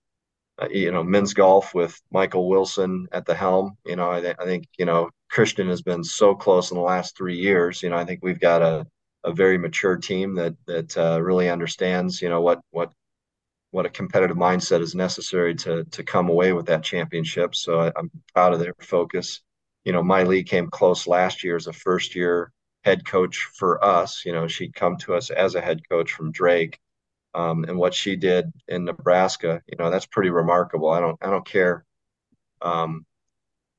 uh, you know men's golf with michael wilson at the helm you know I, th- I think you know christian has been so close in the last three years you know i think we've got a, a very mature team that that uh, really understands you know what what what a competitive mindset is necessary to to come away with that championship. So I, am proud of their focus. You know, league came close last year as a first year head coach for us. You know, she'd come to us as a head coach from Drake, um, and what she did in Nebraska. You know, that's pretty remarkable. I don't I don't care um,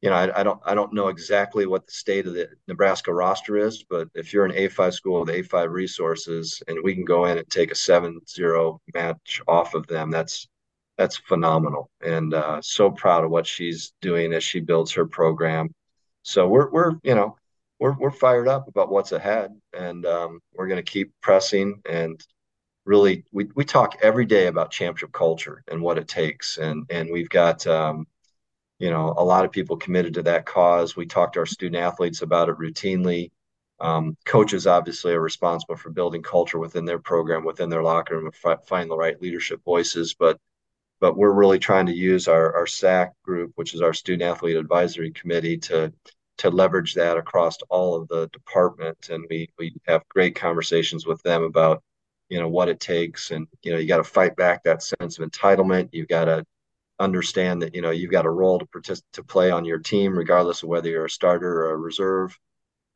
you know, I, I, don't I don't know exactly what the state of the Nebraska roster is, but if you're an A5 school with A5 resources and we can go in and take a 7-0 match off of them, that's that's phenomenal. And uh, so proud of what she's doing as she builds her program. So we're we're you know we're we're fired up about what's ahead, and um, we're going to keep pressing and really we we talk every day about championship culture and what it takes, and and we've got. Um, you know a lot of people committed to that cause we talk to our student athletes about it routinely um, coaches obviously are responsible for building culture within their program within their locker room and f- find the right leadership voices but but we're really trying to use our, our SAC group, which is our Student Athlete Advisory Committee, to to leverage that across all of the department. And we we have great conversations with them about, you know, what it takes. And, you know, you got to fight back that sense of entitlement. You've got to understand that you know you've got a role to partic- to play on your team, regardless of whether you're a starter or a reserve.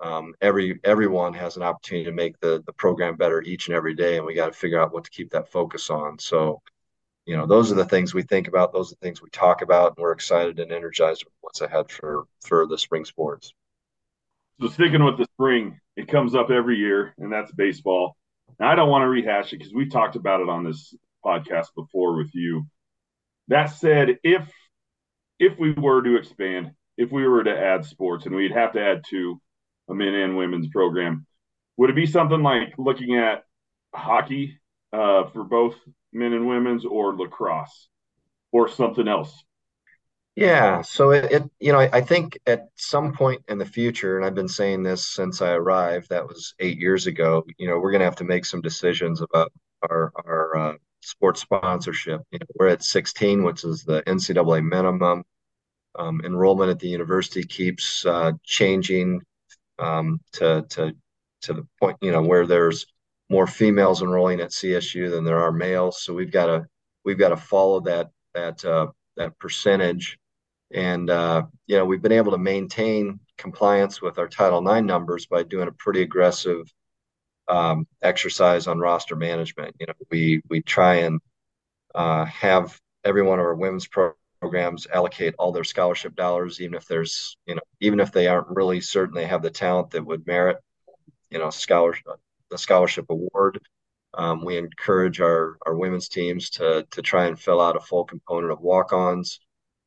Um, every everyone has an opportunity to make the the program better each and every day, and we got to figure out what to keep that focus on. So, you know, those are the things we think about. Those are the things we talk about, and we're excited and energized with what's ahead for for the spring sports. So, sticking with the spring, it comes up every year, and that's baseball. Now, I don't want to rehash it because we talked about it on this podcast before with you. That said, if if we were to expand, if we were to add sports, and we'd have to add to a men and women's program, would it be something like looking at hockey uh, for both men and women's, or lacrosse, or something else? Yeah, so it, it, you know, I, I, think at some point in the future, and I've been saying this since I arrived, that was eight years ago. You know, we're going to have to make some decisions about our our uh, sports sponsorship. You know, we're at 16, which is the NCAA minimum. Um, enrollment at the university keeps uh, changing um, to to to the point, you know, where there's more females enrolling at CSU than there are males. So we've got to we've got to follow that that uh, that percentage. And uh, you know, we've been able to maintain compliance with our Title IX numbers by doing a pretty aggressive um, exercise on roster management. You know, we we try and uh, have every one of our women's pro- programs allocate all their scholarship dollars, even if there's you know even if they aren't really certain they have the talent that would merit you know scholarship the scholarship award. Um, we encourage our our women's teams to to try and fill out a full component of walk-ons.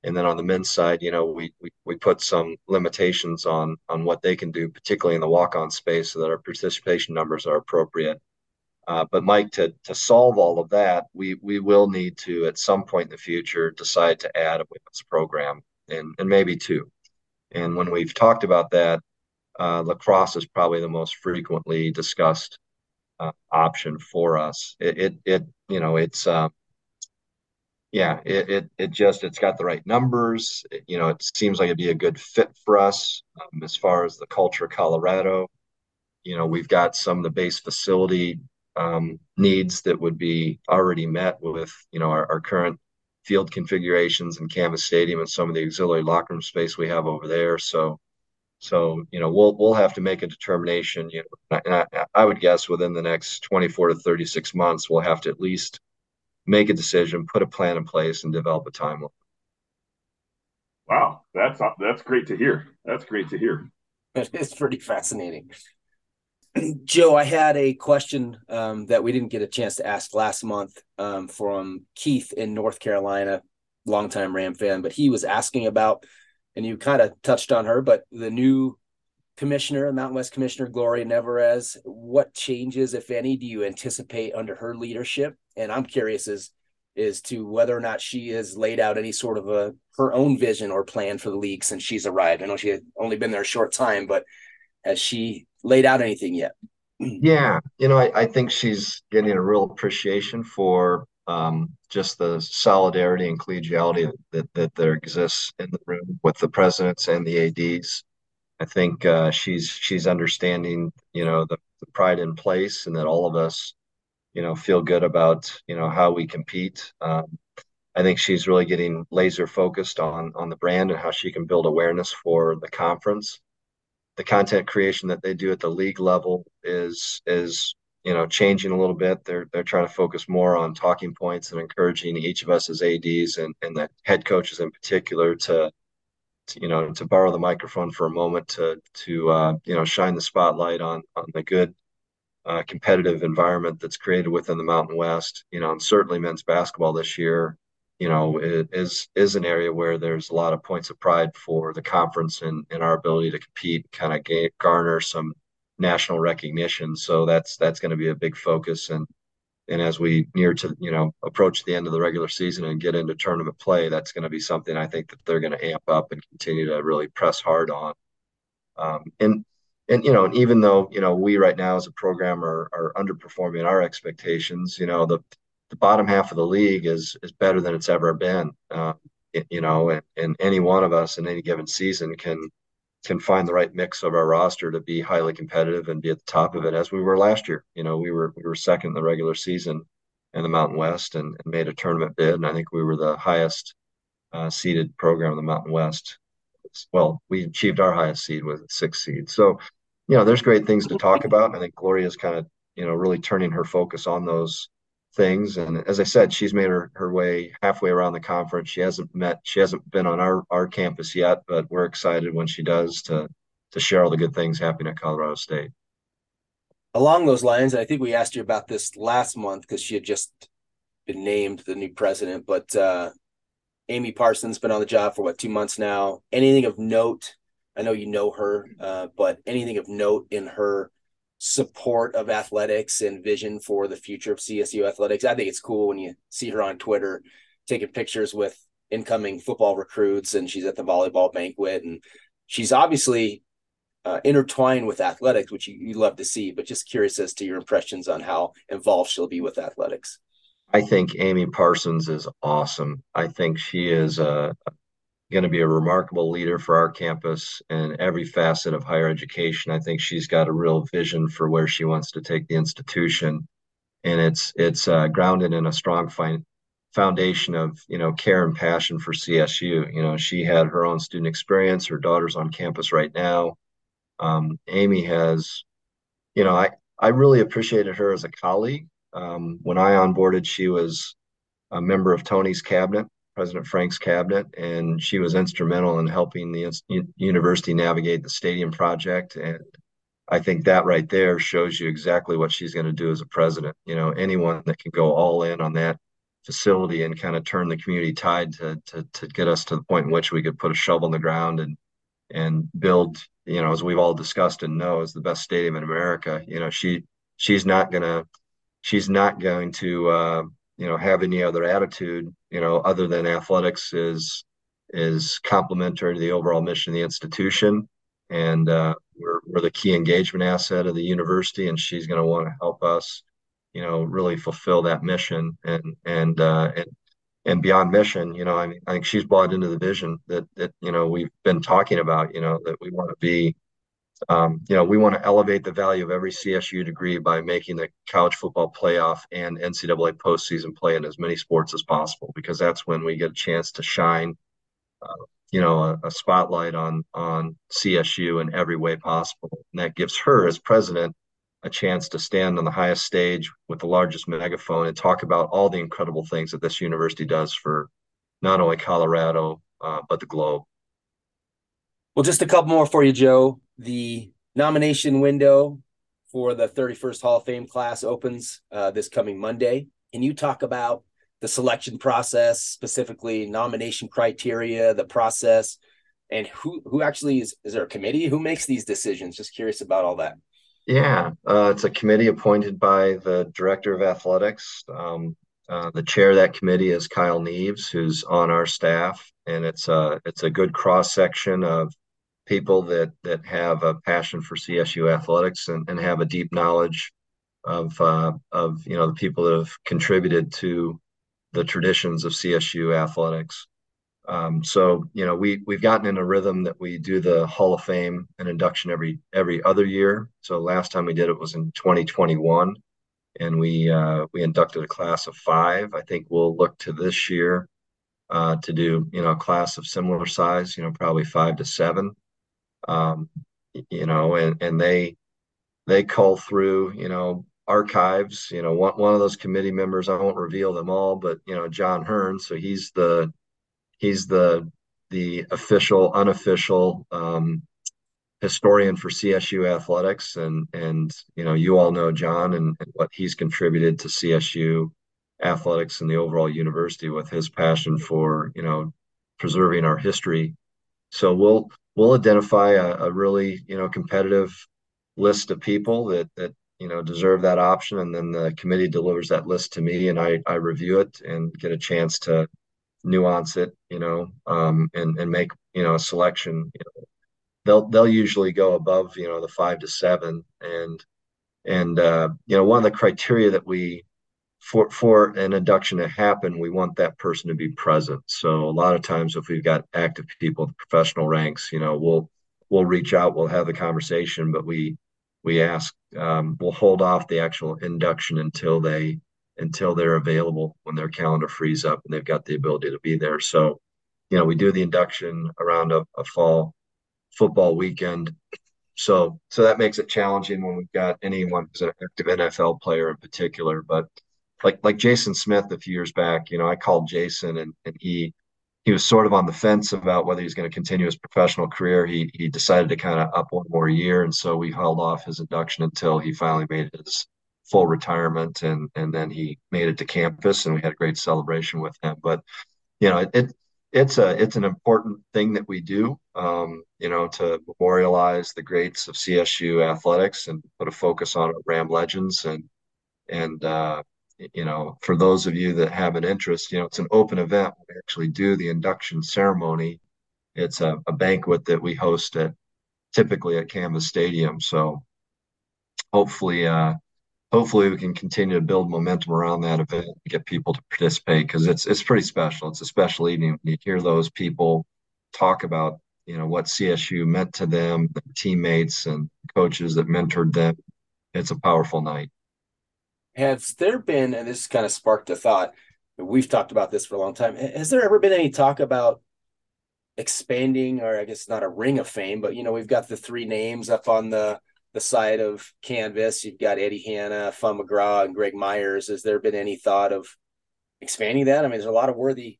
And then on the men's side, you know, we, we, we put some limitations on on what they can do, particularly in the walk-on space, so that our participation numbers are appropriate. Uh, but Mike, to to solve all of that, we we will need to at some point in the future decide to add a women's program and and maybe two. And when we've talked about that, uh, lacrosse is probably the most frequently discussed uh, option for us. It, it, it you know it's uh, yeah, it, it, it just it's got the right numbers. It, you know, it seems like it'd be a good fit for us um, as far as the culture Colorado. You know, we've got some of the base facility um, needs that would be already met with you know our, our current field configurations and Canvas Stadium and some of the auxiliary locker room space we have over there. So, so you know we'll we'll have to make a determination. You know, I, I would guess within the next 24 to 36 months we'll have to at least make a decision, put a plan in place, and develop a timeline. Wow, that's that's great to hear. That's great to hear. It's pretty fascinating. Joe, I had a question um, that we didn't get a chance to ask last month um, from Keith in North Carolina, longtime Ram fan, but he was asking about, and you kind of touched on her, but the new commissioner, Mountain West Commissioner Gloria Nevarez, what changes, if any, do you anticipate under her leadership? And I'm curious, is is to whether or not she has laid out any sort of a her own vision or plan for the league since she's arrived. I know she had only been there a short time, but has she laid out anything yet? Yeah, you know, I, I think she's getting a real appreciation for um, just the solidarity and collegiality that, that there exists in the room with the presidents and the ads. I think uh, she's she's understanding, you know, the, the pride in place, and that all of us, you know, feel good about, you know, how we compete. Um, I think she's really getting laser focused on on the brand and how she can build awareness for the conference. The content creation that they do at the league level is is you know changing a little bit. They're they're trying to focus more on talking points and encouraging each of us as ads and and the head coaches in particular to, to you know to borrow the microphone for a moment to to uh, you know shine the spotlight on on the good uh, competitive environment that's created within the Mountain West. You know, and certainly men's basketball this year, you know, is is an area where there's a lot of points of pride for the conference and, and our ability to compete, kind of garner some national recognition. So that's that's going to be a big focus. And and as we near to you know approach the end of the regular season and get into tournament play, that's going to be something I think that they're going to amp up and continue to really press hard on. Um, and and you know, and even though you know we right now as a program are, are underperforming our expectations, you know the the bottom half of the league is is better than it's ever been. Uh, you know, and, and any one of us in any given season can can find the right mix of our roster to be highly competitive and be at the top of it as we were last year. You know, we were we were second in the regular season in the Mountain West and, and made a tournament bid, and I think we were the highest uh, seeded program in the Mountain West. Well, we achieved our highest seed with six seed. So, you know, there's great things to talk about. I think Gloria's kind of you know really turning her focus on those things. And as I said, she's made her, her way halfway around the conference. She hasn't met, she hasn't been on our, our campus yet, but we're excited when she does to, to share all the good things happening at Colorado State. Along those lines, I think we asked you about this last month because she had just been named the new president, but uh, Amy Parsons been on the job for what, two months now. Anything of note? I know you know her, uh, but anything of note in her support of athletics and vision for the future of CSU athletics. I think it's cool when you see her on Twitter taking pictures with incoming football recruits and she's at the volleyball banquet and she's obviously uh, intertwined with athletics, which you, you love to see, but just curious as to your impressions on how involved she'll be with athletics. I think Amy Parsons is awesome. I think she is a, going to be a remarkable leader for our campus and every facet of higher education. I think she's got a real vision for where she wants to take the institution, and it's it's uh, grounded in a strong foundation of you know care and passion for CSU. You know, she had her own student experience. Her daughter's on campus right now. Um, Amy has, you know, I I really appreciated her as a colleague. Um, when I onboarded, she was a member of Tony's cabinet President Frank's cabinet, and she was instrumental in helping the university navigate the stadium project. And I think that right there shows you exactly what she's going to do as a president. You know, anyone that can go all in on that facility and kind of turn the community tide to, to to get us to the point in which we could put a shovel in the ground and and build, you know, as we've all discussed and know, is the best stadium in America. You know, she she's not gonna she's not going to uh, you know have any other attitude you know other than athletics is is complementary to the overall mission of the institution. And uh, we're, we're the key engagement asset of the university and she's going to want to help us you know really fulfill that mission. And and uh, and and beyond mission you know I mean I think she's bought into the vision that that you know we've been talking about you know that we want to be um, you know, we want to elevate the value of every CSU degree by making the college football playoff and NCAA postseason play in as many sports as possible, because that's when we get a chance to shine, uh, you know, a, a, spotlight on on CSU in every way possible. And that gives her, as president, a chance to stand on the highest stage with the largest megaphone and talk about all the incredible things that this university does for not only Colorado uh, but the globe. Well, just a couple more for you, Joe the nomination window for the 31st Hall of Fame class opens uh, this coming Monday. Can you talk about the selection process, specifically nomination criteria, the process, and who who actually is is there a committee who makes these decisions? Just curious about all that. Yeah, uh, it's a committee appointed by the director of athletics. Um, Uh, the chair of that committee is Kyle Neves, who's on our staff, and it's a it's a good cross section of people that that have a passion for CSU athletics and, and have a deep knowledge of uh, of you know the people that have contributed to the traditions of CSU athletics. Um, so you know we we've gotten in a rhythm that we do the Hall of Fame and induction every every other year. So last time we did it was in 2021, and we uh, we inducted a class of five. I think we'll look to this year uh, to do you know a class of similar size. You know probably five to seven. Um, you know, and and they they call through you know archives. You know, one one of those committee members. I won't reveal them all, but you know, John Hirn. So he's the he's the the official, unofficial um, historian for CSU athletics, and and you know, you all know John and, and what he's contributed to CSU athletics and the overall university with his passion for you know preserving our history. So we'll we'll identify a, a really you know competitive list of people that that you know deserve that option. And then the committee delivers that list to me and i i review it and get a chance to nuance it you know um, and and make you know a selection. You know, they'll they'll usually go above you know the five to seven. And and uh, you know one of the criteria that we for for an induction to happen we want that person to be present so a lot of times if we've got active people in the professional ranks you know we'll we'll reach out we'll have the conversation but we we ask um, we'll hold off the actual induction until they until they're available when their calendar frees up and they've got the ability to be there. So, you know, we do the induction around a, a fall football weekend. So, so that makes it challenging when we've got anyone who's an active NFL player in particular. But like like Jason Smith a few years back, you know, I called Jason and and he he was sort of on the fence about whether he's going to continue his professional career. He he decided to kind of up one more year, and so we held off his induction until he finally made his full retirement, and and then he made it to campus, and we had a great celebration with him. But you know, it, it it's a it's an important thing that we do, um, you know, to memorialize the greats of CSU athletics and put a focus on Ram legends and and uh, you know, for those of you that have an interest, you know, it's an open event. We actually do the induction ceremony. It's a, a banquet that we host at typically at Canvas Stadium. So hopefully, uh, hopefully we can continue to build momentum around that event and get people to participate because it's it's pretty special. It's a special evening when you hear those people talk about you know what CSU meant to them, the teammates and coaches that mentored them. It's a powerful night has there been, and this kind of sparked a thought, we've talked about this for a long time. Has there ever been any talk about expanding, or I guess not a ring of fame, but you know, we've got the three names up on the the side of canvas. You've got Eddie Hanna, Fum McGraw, and Greg Myers. Has there been any thought of expanding that? I mean, there's a lot of worthy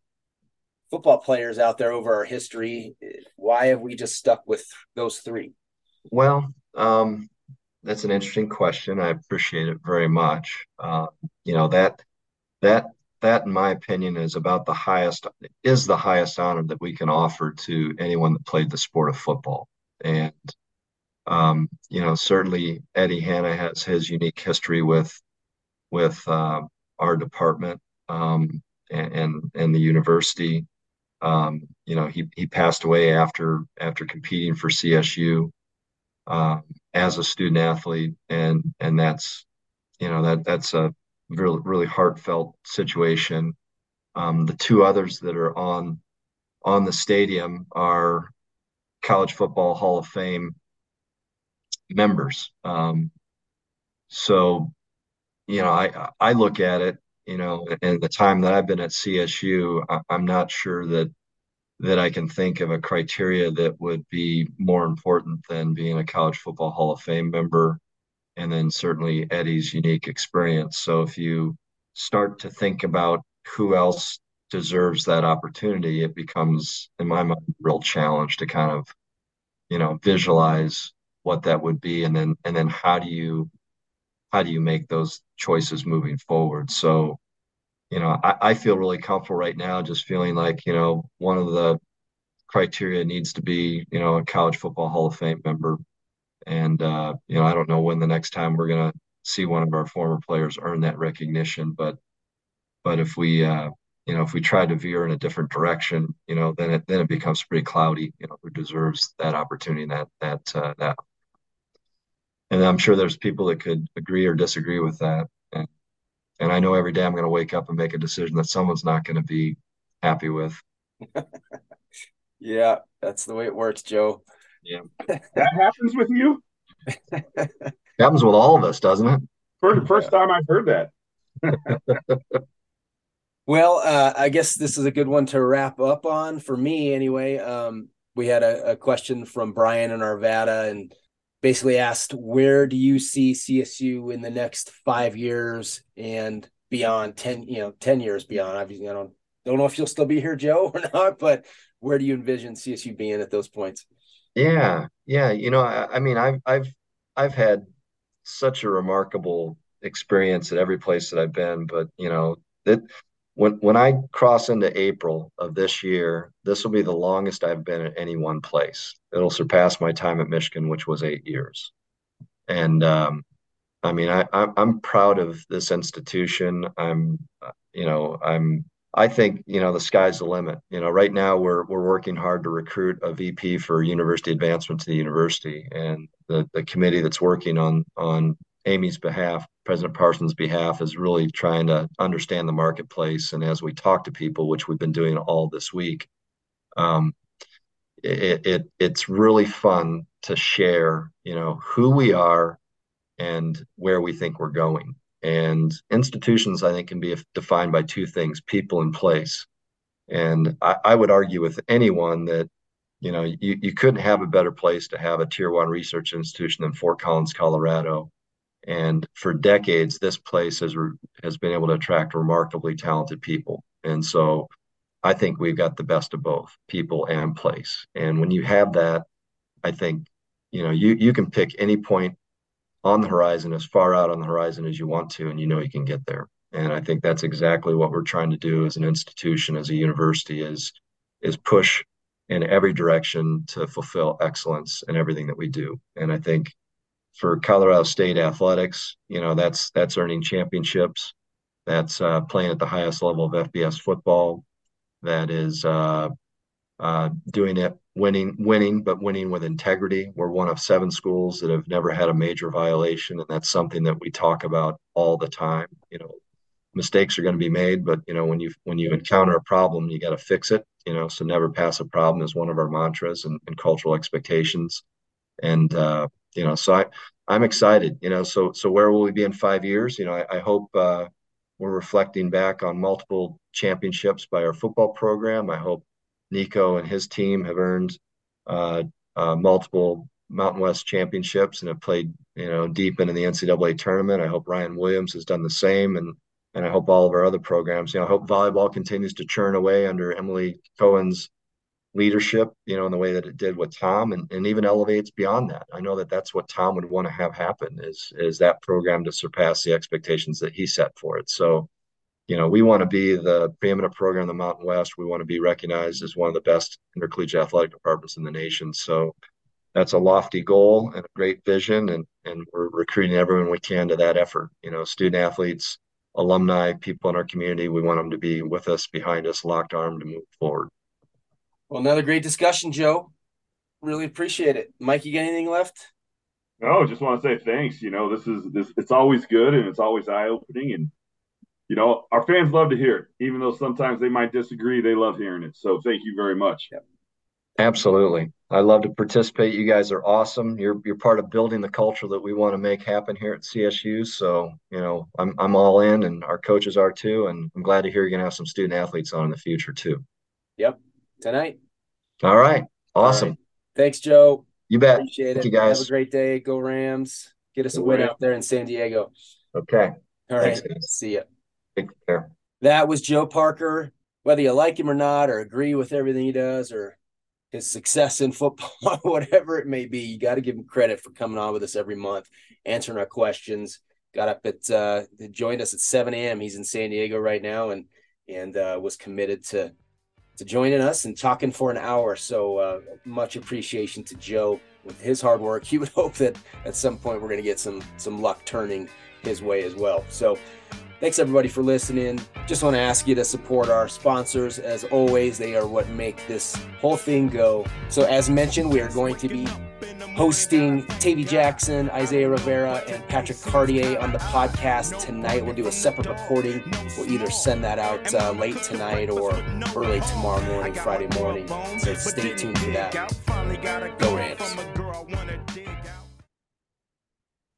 football players out there over our history. Why have we just stuck with those three? Well, um, that's an interesting question. I appreciate it very much. Uh, you know that that that, in my opinion, is about the highest is the highest honor that we can offer to anyone that played the sport of football. And um, you know, certainly Eddie Hanna has his unique history with with uh, our department um, and, and, and the university. Um, you know, he he passed away after after competing for CSU uh, as a student athlete, and and that's you know that that's a really really heartfelt situation. Um, the two others that are on on the stadium are College Football Hall of Fame members. Um, so, you know, I I look at it, you know, in the time that I've been at CSU, I, I'm not sure that that I can think of a criteria that would be more important than being a college football Hall of Fame member, and then certainly Eddie's unique experience. So if you start to think about who else deserves that opportunity, it becomes, in my mind, a real challenge to kind of, you know, visualize what that would be, and then and then how do you how do you make those choices moving forward? So you know, I, I feel really comfortable right now, just feeling like, you know, one of the criteria needs to be, you know, a college football Hall of Fame member. And, uh, you know, I don't know when the next time we're to see one of our former players earn that recognition, but but if we uh, you know if we try to veer in a different direction, you know, then it then it becomes pretty cloudy. You know, who deserves that opportunity, that that uh, that. And I'm sure there's people that could agree or disagree with that. And, and I know every day I'm going to wake up and make a decision that someone's not going to be happy with. yeah, that's the way it works, Joe. Yeah. that happens with you? happens with all of us, doesn't it? For the first time I've heard that. well, uh, I guess this is a good one to wrap up on for me anyway. Um, we had a, a, question from Brian in Arvada and basically asked, where do you see CSU in the next five years and beyond 10, you know, 10 years beyond? Obviously, I don't, don't know if you'll still be here, Joe, or not, but where do you envision CSU being at those points? Yeah, yeah. You know, I, I mean, I've, I've, I've had such a remarkable experience at every place that I've been. But you know, that when when I cross into April of this year, this will be the longest I've been at any one place. It'll surpass my time at Michigan, which was eight years. And um, I mean, I, I'm proud of this institution. I'm, you know, I'm I think you know the sky's the limit. You know, right now we're we're working hard to recruit a VP for university advancement to the university, and the the committee that's working on on Amy's behalf, President Parsons' behalf, is really trying to understand the marketplace. And as we talk to people, which we've been doing all this week, um, it, it it's really fun to share, you know, who we are and where we think we're going. And institutions, I think, can be defined by two things people and place. And I, I would argue with anyone that, you know, you, you couldn't have a better place to have a tier one research institution than Fort Collins, Colorado. And for decades, this place has, has been able to attract remarkably talented people. And so I think we've got the best of both people and place. And when you have that, I think, you know, you, you can pick any point on the horizon as far out on the horizon as you want to and you know you can get there and i think that's exactly what we're trying to do as an institution as a university is is push in every direction to fulfill excellence in everything that we do and i think for colorado state athletics you know that's that's earning championships. That's uh, playing at the highest level of fbs football. That is uh, uh, doing it winning winning but winning with integrity. We're one of seven schools that have never had a major violation and that's something that we talk about all the time. You know mistakes are going to be made but you know when you when you encounter a problem you got to fix it you know so never pass a problem is one of our mantras and, and cultural expectations. And uh, you know so i i'm excited you know so so where will we be in five years you know i, I hope uh, we're reflecting back on multiple championships by our football program i hope Niko and his team have earned uh, uh, multiple Mountain West championships and have played, you know, deep into the NCAA tournament. I hope Ryun Williams has done the same, and and I hope all of our other programs. You know, I hope volleyball continues to churn away under Emily Kohan's leadership. You know, in the way that it did with Tom, and, and even elevates beyond that. I know that that's what Tom would want to have happen is is that program to surpass the expectations that he set for it. So you know, we want to be the preeminent program in the Mountain West. We want to be recognized as one of the best intercollegiate athletic departments in the nation. So that's a lofty goal and a great vision, and and we're recruiting everyone we can to that effort. You know, student athletes, alumni, people in our community. We want them to be with us, behind us, locked arm to move forward. Well, another great discussion, Joe. Really appreciate it. Mike, you got anything left? No, just want to say thanks. You know, this is this. It's always good and it's always eye opening and you know, our fans love to hear it, even though sometimes they might disagree. They love hearing it. So thank you very much. Absolutely. I love to participate. You guys are awesome. You're you're part of building the culture that we want to make happen here at CSU. So, you know, I'm I'm all in and our coaches are too. And I'm glad to hear you're gonna have some student athletes on in the future too. Yep. Tonight. All right. Awesome. All right. Thanks, Joe. You bet. Appreciate Thank it. you guys. Have a great day. Go Rams. Get us a win out there in San Diego. Okay. All right. Thanks, See ya. Take care. That was Joe Parker. Whether you like him or not, or agree with everything he does, or his success in football, whatever it may be, you got to give him credit for coming on with us every month, answering our questions. Got up at uh, joined us at 7 a.m. He's in San Diego right now, and and uh, was committed to to joining us and talking for an hour. So uh, much appreciation to Joe with his hard work. He would hope that at some point we're going to get some some luck turning his way as well. So thanks everybody for listening. Just want to ask you to support our sponsors. As always, they are what make this whole thing go. So as mentioned, we are going to be hosting Tavi Jackson, Isaiah Rivera, and Patrick Cartier on the podcast tonight. We'll do a separate recording. We'll either send that out uh, late tonight or early tomorrow morning, Friday morning. So stay tuned for that. Go Rams.